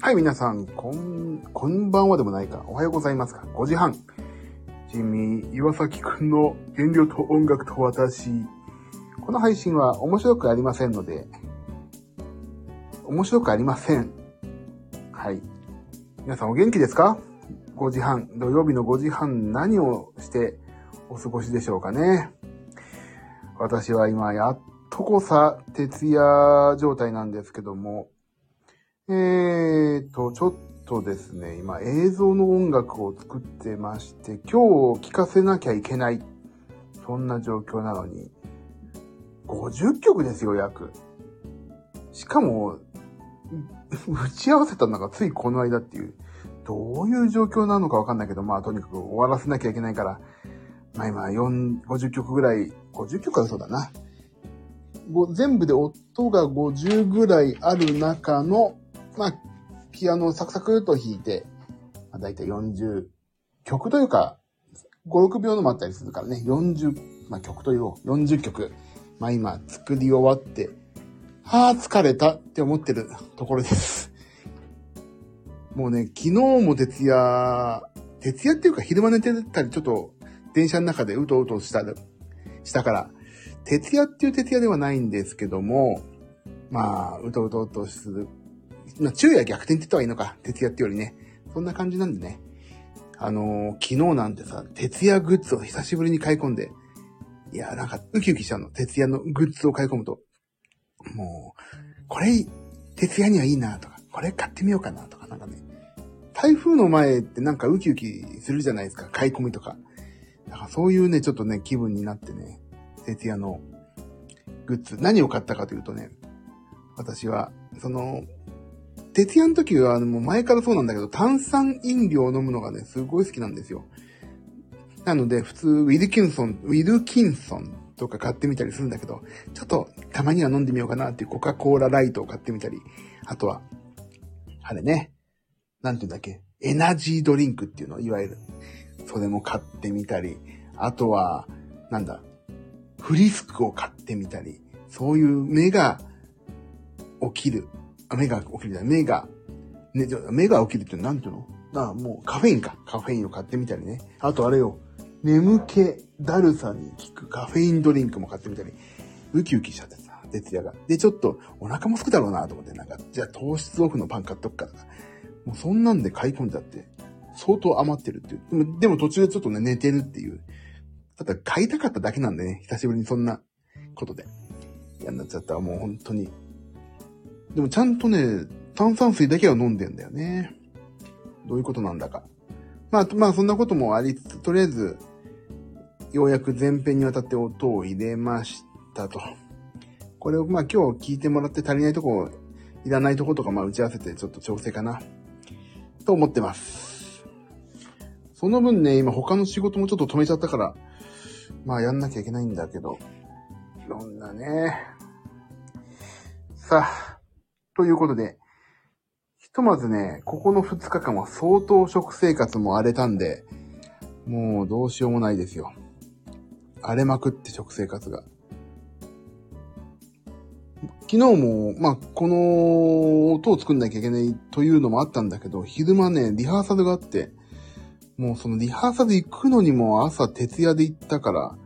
はい、皆さん、こん、こんばんはでもないか。おはようございますか。5時半。ジミー、岩崎くんの原料と音楽と私。この配信は面白くありませんので、面白くありません。はい。皆さんお元気ですか ?5 時半、土曜日の5時半何をしてお過ごしでしょうかね。私は今、やっとこさ、徹夜状態なんですけども、えーと、ちょっとですね、今映像の音楽を作ってまして、今日聴かせなきゃいけない。そんな状況なのに、50曲ですよ、約。しかも、打ち合わせたのがついこの間っていう、どういう状況なのかわかんないけど、まあとにかく終わらせなきゃいけないから、まあ今4、50曲ぐらい、50曲はそうだな。全部で音が50ぐらいある中の、まあ、ピアノをサクサクと弾いて、まあ、だいたい40曲というか、5、6秒のもあったりするからね、40、まあ曲と言おう、40曲。まあ今、作り終わって、はぁ、疲れたって思ってるところです。もうね、昨日も徹夜、徹夜っていうか昼間寝てたり、ちょっと電車の中でうとうとした、したから、徹夜っていう徹夜ではないんですけども、まあ、うとうとうとする。まあ、昼夜逆転って言った方がいいのか、徹夜ってよりね。そんな感じなんでね。あのー、昨日なんてさ、徹夜グッズを久しぶりに買い込んで、いや、なんか、ウキウキしちゃうの。徹夜のグッズを買い込むと。もう、これ、徹夜にはいいなとか、これ買ってみようかなとか、なんかね。台風の前ってなんかウキウキするじゃないですか。買い込みとか。だからそういうね、ちょっとね、気分になってね、徹夜のグッズ。何を買ったかというとね、私は、その、徹夜の時は、もう前からそうなんだけど、炭酸飲料を飲むのがね、すごい好きなんですよ。なので、普通、ウィルキンソン、ウィルキンソンとか買ってみたりするんだけど、ちょっとたまには飲んでみようかなっていうコカ・コーラライトを買ってみたり、あとは、あれね、なんて言うんだっけ、エナジードリンクっていうの、いわゆる。それも買ってみたり、あとは、なんだ、フリスクを買ってみたり、そういう目が起きる。あ、目が起きるじゃない。目が、ね、目が起きるって何ていうの？あ、もうカフェインか。カフェインを買ってみたりね。あとあれよ。眠気、だるさに効くカフェインドリンクも買ってみたり、ウキウキしちゃってさ、徹夜が。で、ちょっとお腹もすくだろうなと思って、なんか、じゃあ糖質オフのパン買っとくかとか。もうそんなんで買い込んじゃって、相当余ってるっていう。でも、でも途中でちょっとね、寝てるっていう。ただ買いたかっただけなんでね、久しぶりにそんなことで。嫌になっちゃったらもう本当に。でもちゃんとね、炭酸水だけは飲んでんだよね。どういうことなんだか。まあ、まあそんなこともありつつ、とりあえず、ようやく前編にわたって音を入れましたと。これをまあ今日聞いてもらって足りないとこ、いらないとことかまあ打ち合わせてちょっと調整かな。と思ってます。その分ね、今他の仕事もちょっと止めちゃったから、まあやんなきゃいけないんだけど、いろんなね。さあ、ということで、ひとまずね、ここの2日間は相当食生活も荒れたんで、もうどうしようもないですよ。荒れまくって食生活が。昨日も、まあ、この音を作んなきゃいけないというのもあったんだけど、昼間ね、リハーサルがあって、もうそのリハーサル行くのにも朝徹夜で行ったから、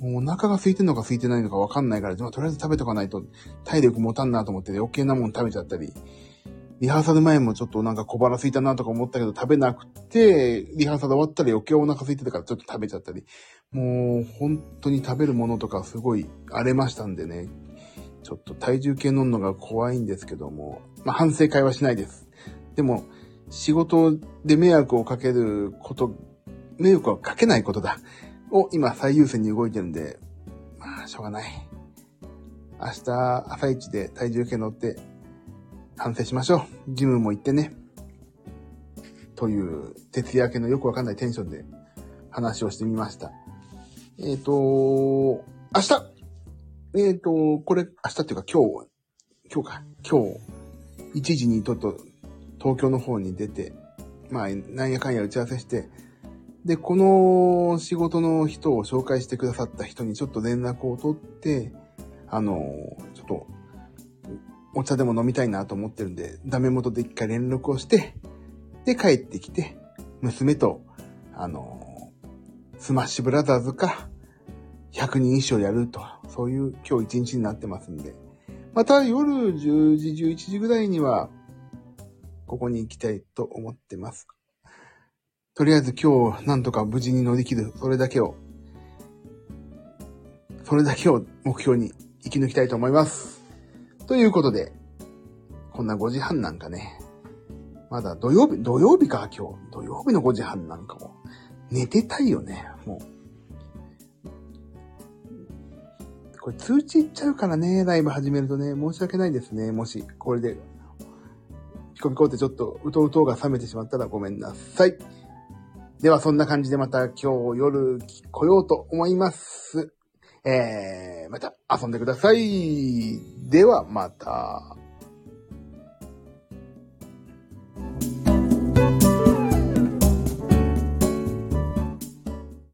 もうお腹が空いてんのか空いてないのかわかんないから、まあ、とりあえず食べとかないと体力持たんなと思って余計なもん食べちゃったり、リハーサル前もちょっとなんか小腹空いたなとか思ったけど食べなくて、リハーサル終わったら余計お腹空いてたからちょっと食べちゃったり、もう本当に食べるものとかすごい荒れましたんでね、ちょっと体重計乗るのが怖いんですけども、まあ反省会はしないです。でも、仕事で迷惑をかけること、迷惑はかけないことだ。を今最優先に動いてるんで、まあ、しょうがない。明日、朝一で体重計乗って反省しましょう。ジムも行ってね。という、徹夜明けのよくわかんないテンションで話をしてみました。えっ、ー、と、明日えっ、ー、と、これ、明日っていうか今日、今日か、今日、1時にとっと東京の方に出て、まあ、なんやかんや打ち合わせして、で、この仕事の人を紹介してくださった人にちょっと連絡を取って、あの、ちょっと、お茶でも飲みたいなと思ってるんで、ダメ元で一回連絡をして、で、帰ってきて、娘と、あの、スマッシュブラザーズか、100人一生やると、そういう今日一日になってますんで、また夜10時、11時ぐらいには、ここに行きたいと思ってます。とりあえず今日なんとか無事に乗り切る、それだけを、それだけを目標に生き抜きたいと思います。ということで、こんな5時半なんかね、まだ土曜日、土曜日か今日、土曜日の5時半なんかも、寝てたいよね、もう。これ通知いっちゃうからね、ライブ始めるとね、申し訳ないですね、もし、これで、ピコピコってちょっと、うとうとうが冷めてしまったらごめんなさい。では、そんな感じでまた今日夜来ようと思います。えー、また遊んでください。では、また。